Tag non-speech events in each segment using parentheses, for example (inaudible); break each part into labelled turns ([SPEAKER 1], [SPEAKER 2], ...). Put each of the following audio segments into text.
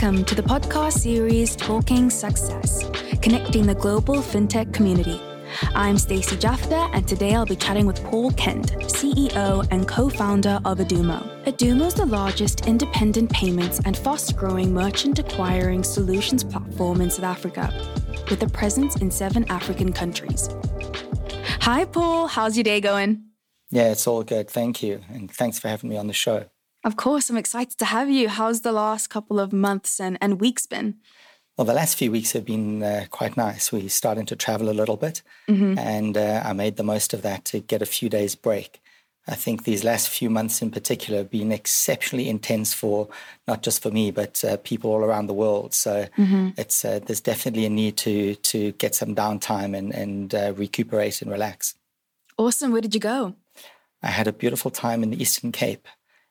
[SPEAKER 1] Welcome to the podcast series Talking Success, connecting the global fintech community. I'm Stacey Jafta, and today I'll be chatting with Paul Kent, CEO and co-founder of Adumo. Adumo is the largest independent payments and fast-growing merchant acquiring solutions platform in South Africa, with a presence in seven African countries. Hi, Paul. How's your day going?
[SPEAKER 2] Yeah, it's all good. Thank you. And thanks for having me on the show.
[SPEAKER 1] Of course, I'm excited to have you. How's the last couple of months and, and weeks been?
[SPEAKER 2] Well, the last few weeks have been uh, quite nice. We're starting to travel a little bit, mm-hmm. and uh, I made the most of that to get a few days break. I think these last few months in particular have been exceptionally intense for not just for me, but uh, people all around the world. So mm-hmm. it's uh, there's definitely a need to to get some downtime and and uh, recuperate and relax.
[SPEAKER 1] Awesome. Where did you go?
[SPEAKER 2] I had a beautiful time in the Eastern Cape.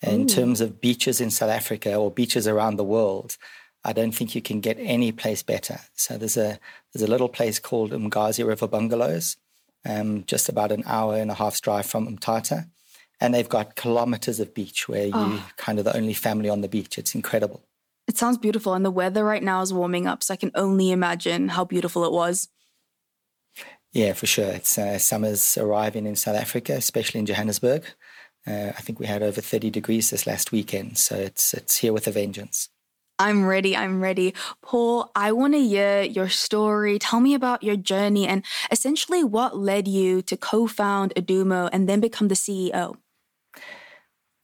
[SPEAKER 2] In Ooh. terms of beaches in South Africa or beaches around the world, I don't think you can get any place better. So there's a there's a little place called Umngazi River Bungalows, um, just about an hour and a half's drive from Umtata, and they've got kilometers of beach where oh. you kind of the only family on the beach. It's incredible.
[SPEAKER 1] It sounds beautiful, and the weather right now is warming up, so I can only imagine how beautiful it was.
[SPEAKER 2] Yeah, for sure. It's uh, summer's arriving in South Africa, especially in Johannesburg. Uh, I think we had over 30 degrees this last weekend, so it's it's here with a vengeance.
[SPEAKER 1] I'm ready. I'm ready. Paul, I want to hear your story. Tell me about your journey and essentially what led you to co found Adumo and then become the CEO.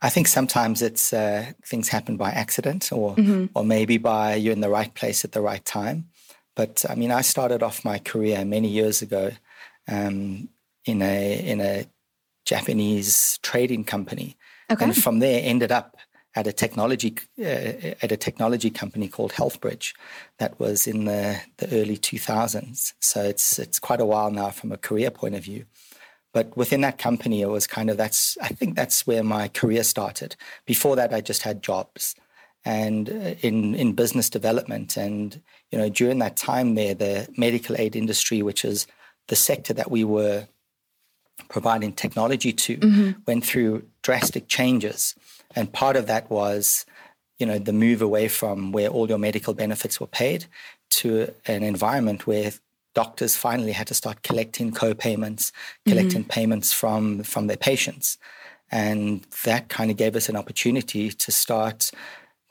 [SPEAKER 2] I think sometimes it's uh, things happen by accident or, mm-hmm. or maybe by you're in the right place at the right time. But I mean, I started off my career many years ago um, in a in a Japanese trading company. Okay. And from there ended up at a technology uh, at a technology company called HealthBridge that was in the, the early 2000s. So it's it's quite a while now from a career point of view. But within that company, it was kind of that's I think that's where my career started. Before that, I just had jobs and uh, in in business development. And you know, during that time there, the medical aid industry, which is the sector that we were providing technology to mm-hmm. went through drastic changes. And part of that was, you know, the move away from where all your medical benefits were paid to an environment where doctors finally had to start collecting co-payments, collecting mm-hmm. payments from from their patients. And that kind of gave us an opportunity to start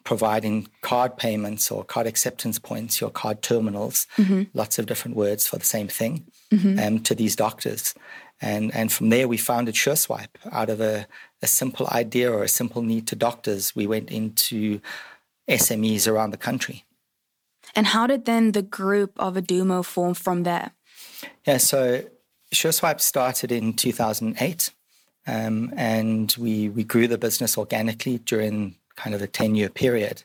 [SPEAKER 2] providing card payments or card acceptance points, your card terminals, mm-hmm. lots of different words for the same thing, mm-hmm. um, to these doctors. And, and from there, we founded SureSwipe out of a, a simple idea or a simple need to doctors. We went into SMEs around the country.
[SPEAKER 1] And how did then the group of Adumo form from there?
[SPEAKER 2] Yeah, so SureSwipe started in 2008, um, and we, we grew the business organically during kind of a 10 year period.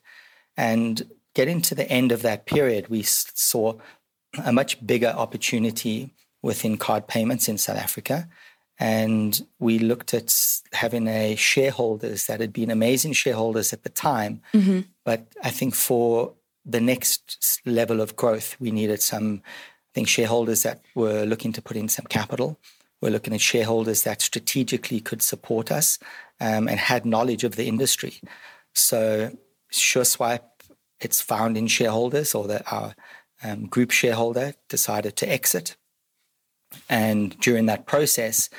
[SPEAKER 2] And getting to the end of that period, we saw a much bigger opportunity within card payments in South Africa. And we looked at having a shareholders that had been amazing shareholders at the time. Mm-hmm. But I think for the next level of growth, we needed some, I think, shareholders that were looking to put in some capital. We're looking at shareholders that strategically could support us um, and had knowledge of the industry. So SureSwipe, its founding shareholders or the, our um, group shareholder decided to exit and during that process,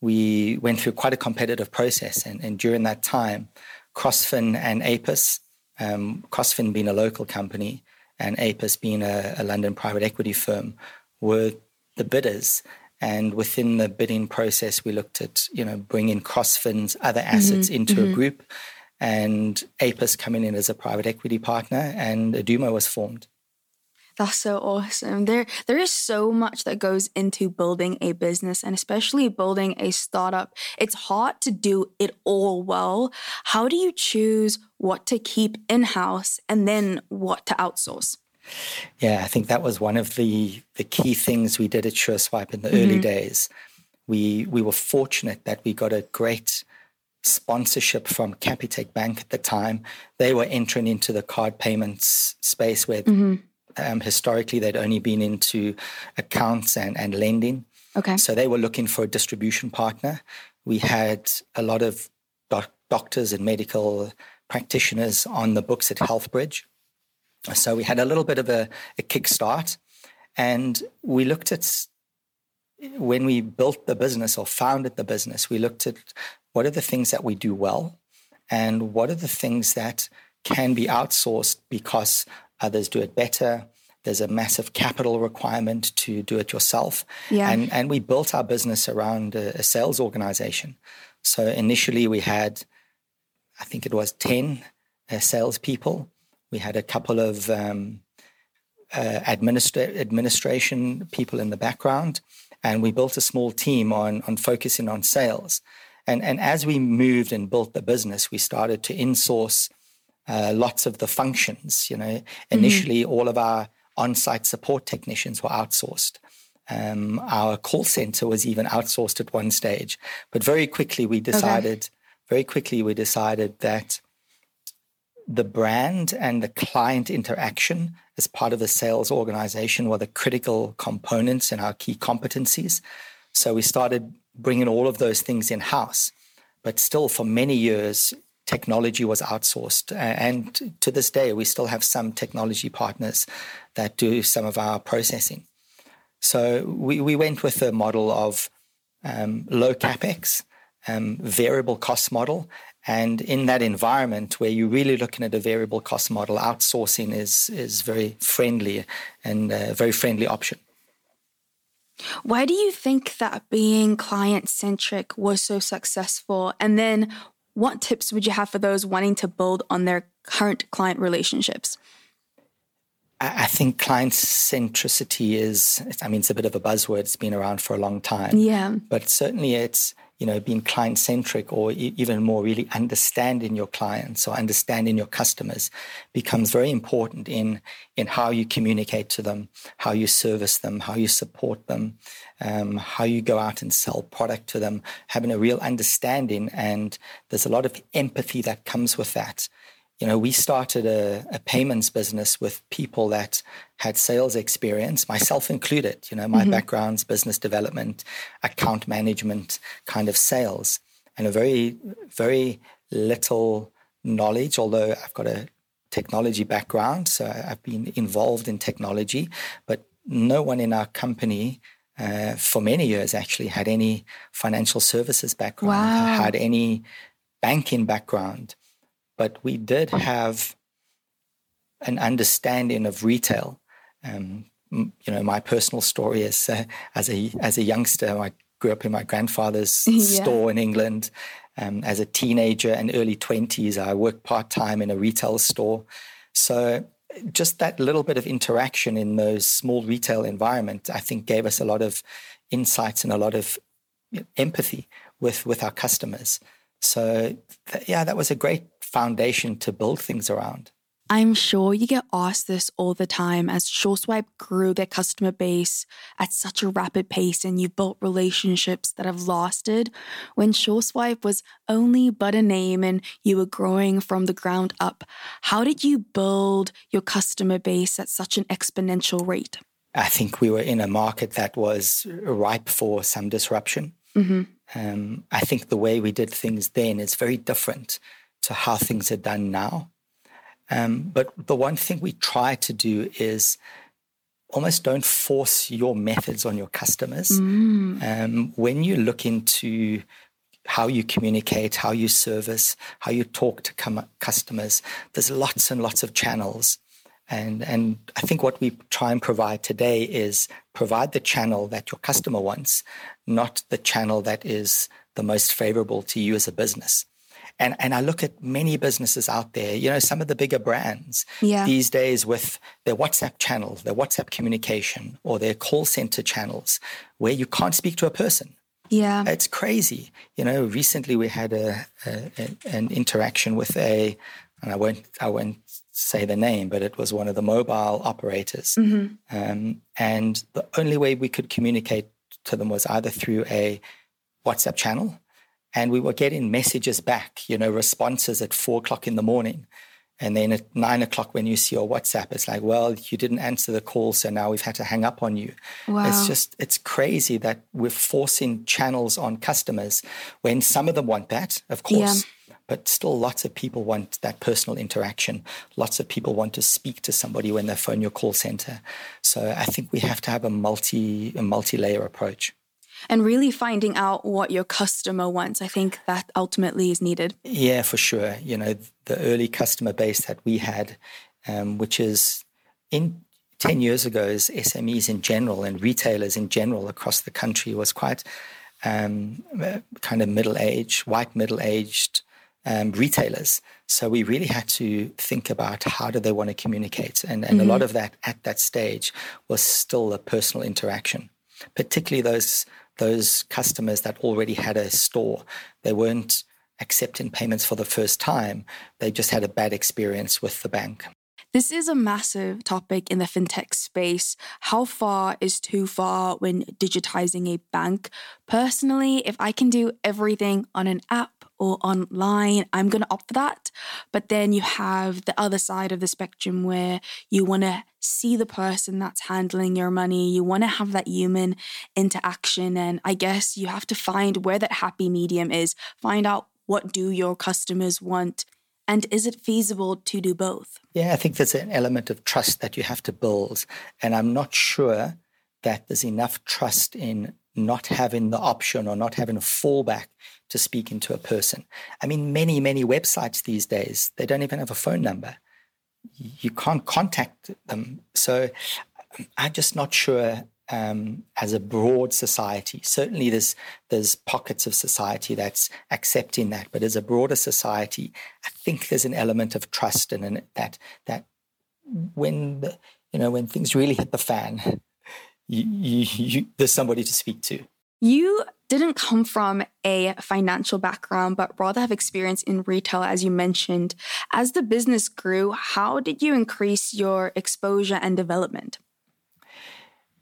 [SPEAKER 2] we went through quite a competitive process. And, and during that time, Crossfin and Apis, um, Crossfin being a local company and Apis being a, a London private equity firm, were the bidders. And within the bidding process, we looked at, you know, bringing Crossfin's other mm-hmm. assets mm-hmm, into mm-hmm. a group and Apis coming in as a private equity partner and Adumo was formed.
[SPEAKER 1] That's so awesome. There there is so much that goes into building a business and especially building a startup. It's hard to do it all well. How do you choose what to keep in-house and then what to outsource?
[SPEAKER 2] Yeah, I think that was one of the the key things we did at SureSwipe in the mm-hmm. early days. We we were fortunate that we got a great sponsorship from Capitec Bank at the time. They were entering into the card payments space where mm-hmm um, historically, they'd only been into accounts and, and lending. Okay. So they were looking for a distribution partner. We had a lot of doc- doctors and medical practitioners on the books at HealthBridge. So we had a little bit of a, a kickstart, and we looked at when we built the business or founded the business, we looked at what are the things that we do well and what are the things that can be outsourced because others do it better. There's a massive capital requirement to do it yourself. Yeah. And, and we built our business around a, a sales organization. So initially we had, I think it was 10 uh, salespeople. We had a couple of um, uh, administra- administration people in the background and we built a small team on on focusing on sales. And and as we moved and built the business, we started to insource uh, lots of the functions. You know, mm-hmm. initially mm-hmm. all of our on-site support technicians were outsourced. Um, our call center was even outsourced at one stage, but very quickly we decided. Okay. Very quickly we decided that the brand and the client interaction as part of the sales organization were the critical components and our key competencies. So we started bringing all of those things in house. But still, for many years, technology was outsourced. And to this day, we still have some technology partners that do some of our processing. So we, we went with a model of um, low capex, um, variable cost model, and in that environment where you're really looking at a variable cost model, outsourcing is, is very friendly and a very friendly option.
[SPEAKER 1] Why do you think that being client centric was so successful? And then what tips would you have for those wanting to build on their current client relationships?
[SPEAKER 2] I think client centricity is, I mean, it's a bit of a buzzword. It's been around for a long time.
[SPEAKER 1] Yeah.
[SPEAKER 2] But certainly it's, you know, being client centric or e- even more really understanding your clients or understanding your customers becomes very important in, in how you communicate to them, how you service them, how you support them, um, how you go out and sell product to them, having a real understanding. And there's a lot of empathy that comes with that you know, we started a, a, payments business with people that had sales experience, myself included. You know, my mm-hmm. background's business development, account management, kind of sales, and a very, very little knowledge, although I've got a technology background. So I've been involved in technology, but no one in our company uh, for many years actually had any financial services background, wow. had any banking background but we did have an understanding of retail. Um, you know, my personal story is uh, as a as a youngster, I grew up in my grandfather's (laughs) yeah. store in England. Um, as a teenager and early twenties, I worked part time in a retail store. So just that little bit of interaction in those small retail environments, I think, gave us a lot of insights and a lot of empathy with with our customers. So th- yeah, that was a great foundation to build things around.
[SPEAKER 1] I'm sure you get asked this all the time as SureSwipe grew their customer base at such a rapid pace and you've built relationships that have lasted when SureSwipe was only but a name and you were growing from the ground up. How did you build your customer base at such an exponential rate?
[SPEAKER 2] I think we were in a market that was ripe for some disruption. Mm-hmm. Um, I think the way we did things then is very different to how things are done now. Um, but the one thing we try to do is almost don't force your methods on your customers. Mm. Um, when you look into how you communicate, how you service, how you talk to com- customers, there's lots and lots of channels. And, and I think what we try and provide today is provide the channel that your customer wants, not the channel that is the most favorable to you as a business. And, and I look at many businesses out there, you know, some of the bigger brands yeah. these days with their WhatsApp channels, their WhatsApp communication, or their call center channels where you can't speak to a person.
[SPEAKER 1] Yeah.
[SPEAKER 2] It's crazy. You know, recently we had a, a, a an interaction with a, and I won't, I won't say the name, but it was one of the mobile operators. Mm-hmm. Um, and the only way we could communicate to them was either through a WhatsApp channel and we were getting messages back, you know, responses at four o'clock in the morning. And then at nine o'clock, when you see your WhatsApp, it's like, well, you didn't answer the call, so now we've had to hang up on you. Wow. It's just, it's crazy that we're forcing channels on customers when some of them want that, of course. Yeah. but still lots of people want that personal interaction. Lots of people want to speak to somebody when they phone your call center. So I think we have to have a multi a multi-layer approach.
[SPEAKER 1] And really finding out what your customer wants. I think that ultimately is needed.
[SPEAKER 2] Yeah, for sure. You know, the early customer base that we had, um, which is in 10 years ago, is SMEs in general and retailers in general across the country was quite um, kind of middle aged, white middle aged um, retailers. So we really had to think about how do they want to communicate. And, and mm-hmm. a lot of that at that stage was still a personal interaction, particularly those, those customers that already had a store. They weren't accepting payments for the first time. They just had a bad experience with the bank.
[SPEAKER 1] This is a massive topic in the fintech space. How far is too far when digitizing a bank? Personally, if I can do everything on an app or online, I'm going to opt for that. But then you have the other side of the spectrum where you want to see the person that's handling your money. You want to have that human interaction. And I guess you have to find where that happy medium is, find out what do your customers want and is it feasible to do both?
[SPEAKER 2] Yeah, I think there's an element of trust that you have to build. And I'm not sure that there's enough trust in not having the option or not having a fallback to speaking to a person. I mean, many, many websites these days, they don't even have a phone number. You can't contact them. So I'm just not sure um, as a broad society. Certainly, there's there's pockets of society that's accepting that, but as a broader society, I think there's an element of trust and that that when the, you know when things really hit the fan, you, you, you, there's somebody to speak to.
[SPEAKER 1] You didn't come from a financial background, but rather have experience in retail, as you mentioned. As the business grew, how did you increase your exposure and development?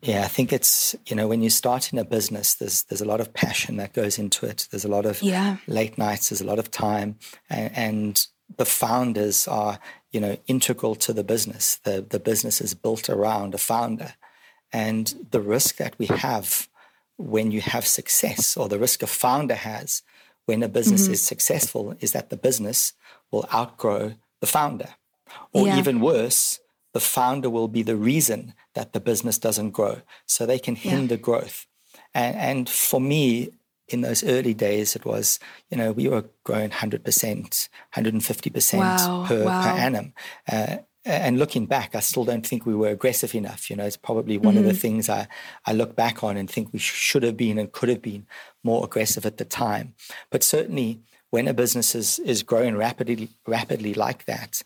[SPEAKER 2] Yeah, I think it's you know when you start in a business, there's there's a lot of passion that goes into it. There's a lot of yeah. late nights. There's a lot of time, and, and the founders are you know integral to the business. The the business is built around a founder, and the risk that we have when you have success, or the risk a founder has when a business mm-hmm. is successful, is that the business will outgrow the founder, or yeah. even worse, the founder will be the reason that the business doesn't grow. So they can hinder yeah. growth. And, and for me, in those early days, it was, you know, we were growing 100%, 150% wow, per, wow. per annum. Uh, and looking back, I still don't think we were aggressive enough. You know, it's probably one mm-hmm. of the mm-hmm. things I, I look back on and think we should have been and could have been more aggressive at the time. But certainly, when a business is, is growing rapidly, rapidly like that,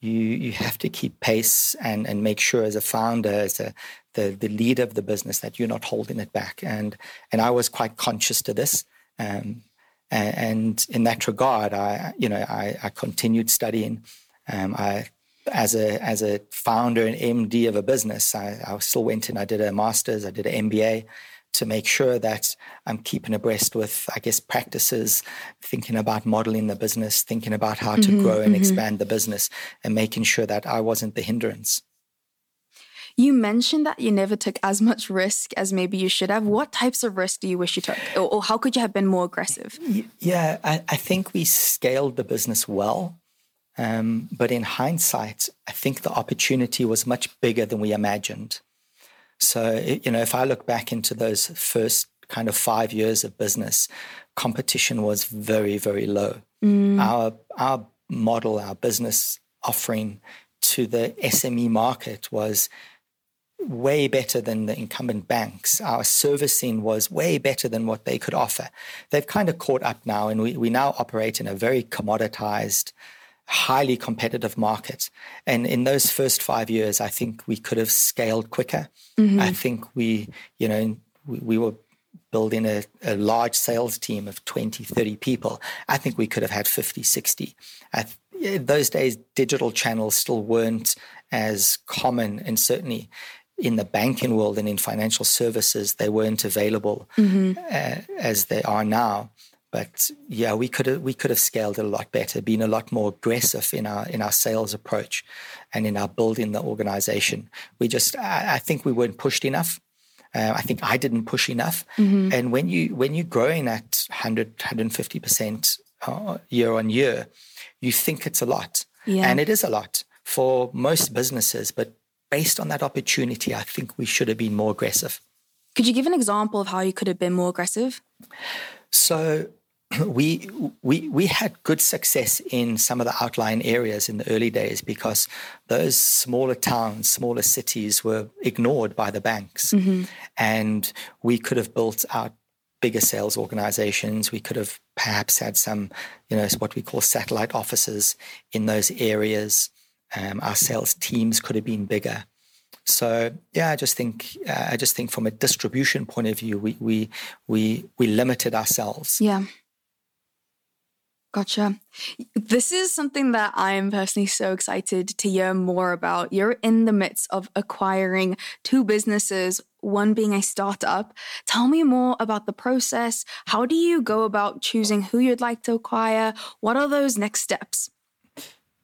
[SPEAKER 2] you you have to keep pace and and make sure as a founder as a the the leader of the business that you're not holding it back and and I was quite conscious to this um, and, and, in that regard I you know I, I continued studying um, I as a as a founder and MD of a business I, I still went and I did a master's I did an MBA to make sure that I'm keeping abreast with, I guess, practices, thinking about modeling the business, thinking about how to mm-hmm, grow and mm-hmm. expand the business, and making sure that I wasn't the hindrance.
[SPEAKER 1] You mentioned that you never took as much risk as maybe you should have. What types of risk do you wish you took? Or, or how could you have been more aggressive?
[SPEAKER 2] Yeah, I, I think we scaled the business well. Um, but in hindsight, I think the opportunity was much bigger than we imagined. So, you know, if I look back into those first kind of five years of business, competition was very, very low. Mm. Our our model, our business offering to the SME market was way better than the incumbent banks. Our servicing was way better than what they could offer. They've kind of caught up now, and we, we now operate in a very commoditized highly competitive market. And in those first five years, I think we could have scaled quicker. Mm-hmm. I think we, you know, we, we were building a, a, large sales team of 20, 30 people. I think we could have had 50, 60. Th- those days, digital channels still weren't as common, and certainly in the banking world and in financial services, they weren't available mm-hmm. uh, as they are now. But yeah, we could have we could have scaled it a lot better, been a lot more aggressive in our in our sales approach, and in our building the organization. We just I, I think we weren't pushed enough. Uh, I think I didn't push enough. Mm-hmm. And when you when you're growing at 100 150 percent uh, year on year, you think it's a lot.
[SPEAKER 1] Yeah.
[SPEAKER 2] And it is a lot for most businesses. But based on that opportunity, I think we should have been more aggressive.
[SPEAKER 1] Could you give an example of how you could have been more aggressive?
[SPEAKER 2] So (clears throat) we we we had good success in some of the outlying areas in the early days because those smaller towns, smaller cities were ignored by the banks, mm-hmm. and we could have built out bigger sales organizations. We could have perhaps had some, you know, what we call satellite offices in those areas. Um, our sales teams could have been bigger. So yeah, I just think uh, I just think from a distribution point of view, we we we we limited ourselves.
[SPEAKER 1] Yeah. Gotcha. This is something that I'm personally so excited to hear more about. You're in the midst of acquiring two businesses, one being a startup. Tell me more about the process. How do you go about choosing who you'd like to acquire? What are those next steps?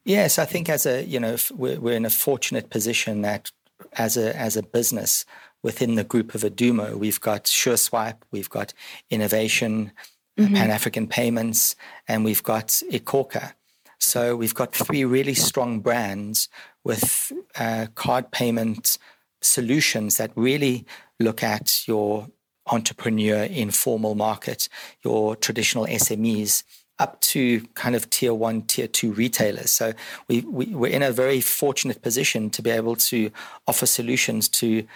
[SPEAKER 2] Yes, I think as a you know we're, we're in a fortunate position that as a as a business within the group of Adumo, we've got SureSwipe, we've got Innervation, mm-hmm. Pan African Payments, and we've got iKhokha. So we've got three really strong brands with uh, card payment solutions that really look at your entrepreneur informal market, your traditional SMEs, up to kind of tier one, tier two retailers. So we, we, we're in a very fortunate position to be able to offer solutions to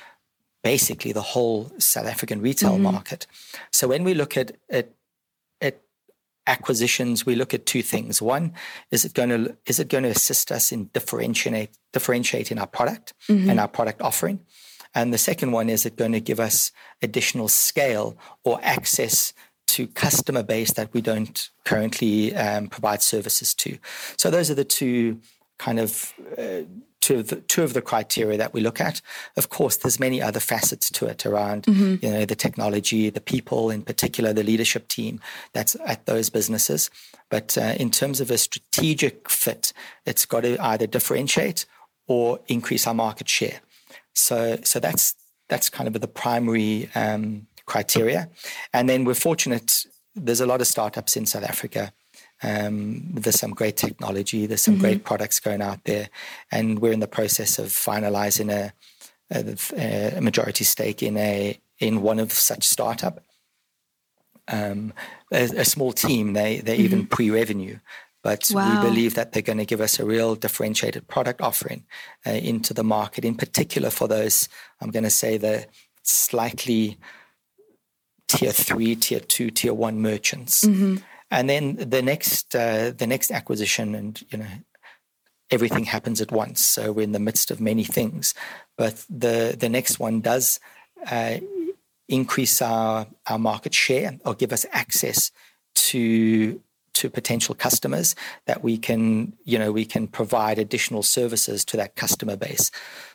[SPEAKER 2] basically the whole South African retail mm-hmm. market. So when we look at, at, at acquisitions, we look at two things. One, is it going to is it going to assist us in differentiate differentiating our product mm-hmm. and our product offering? And the second one is it going to give us additional scale or access to customer base that we don't currently um, provide services to. So those are the two kind of uh, two of the two of the criteria that we look at. Of course, there's many other facets to it around mm-hmm. you know the technology, the people, in particular the leadership team that's at those businesses. But uh, in terms of a strategic fit, it's got to either differentiate or increase our market share. So so that's that's kind of the primary um, criteria. And then we're fortunate, there's a lot of startups in South Africa. Um, there's some great technology, there's some mm-hmm. great products going out there. And we're in the process of finalizing a, a, a majority stake in a in one of such startup. Um, a, a, small team, they, they're mm-hmm. even pre revenue. But wow. we believe that they're going to give us a real differentiated product offering uh, into the market, in particular for those, I'm going to say, the slightly tier three, tier two, tier one merchants. Mm-hmm. And then the next uh, the next acquisition, and you know, everything happens at once. So we're in the midst of many things, but the the next one does uh, increase our our market share or give us access to to potential customers that we can, you know, we can provide additional services to that customer base.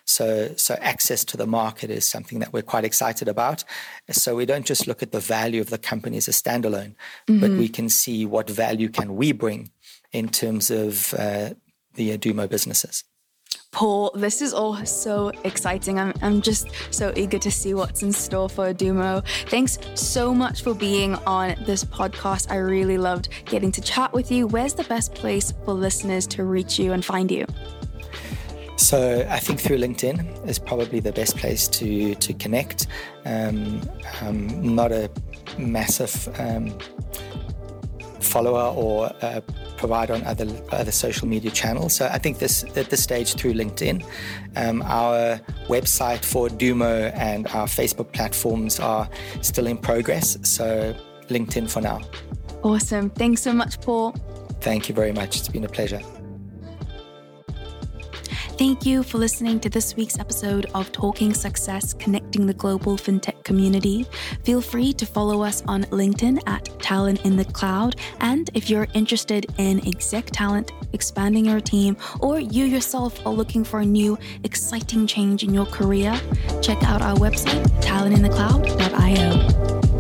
[SPEAKER 2] So, so access to the market is something that we're quite excited about. So we don't just look at the value of the company as a standalone, mm-hmm. but we can see what value can we bring in terms of uh, the Adumo businesses.
[SPEAKER 1] Paul, this is all so exciting. I'm, I'm just so eager to see what's in store for Adumo. Thanks so much for being on this podcast. I really loved getting to chat with you. Where's the best place for listeners to reach you and find you?
[SPEAKER 2] So I think through LinkedIn is probably the best place to to connect. Um, I'm not a massive um, follower or uh, provide on other other social media channels. So I think this at this stage through LinkedIn, um, our website for Adumo and our Facebook platforms are still in progress. So LinkedIn for now.
[SPEAKER 1] Awesome. Thanks so much, Paul.
[SPEAKER 2] Thank you very much. It's been a pleasure.
[SPEAKER 1] Thank you for listening to this week's episode of Talking Success Connecting the Global FinTech Community. Feel free to follow us on LinkedIn at Talent in the Cloud. And if you're interested in exec talent, expanding your team, or you yourself are looking for a new, exciting change in your career, check out our website, talentinthecloud.io.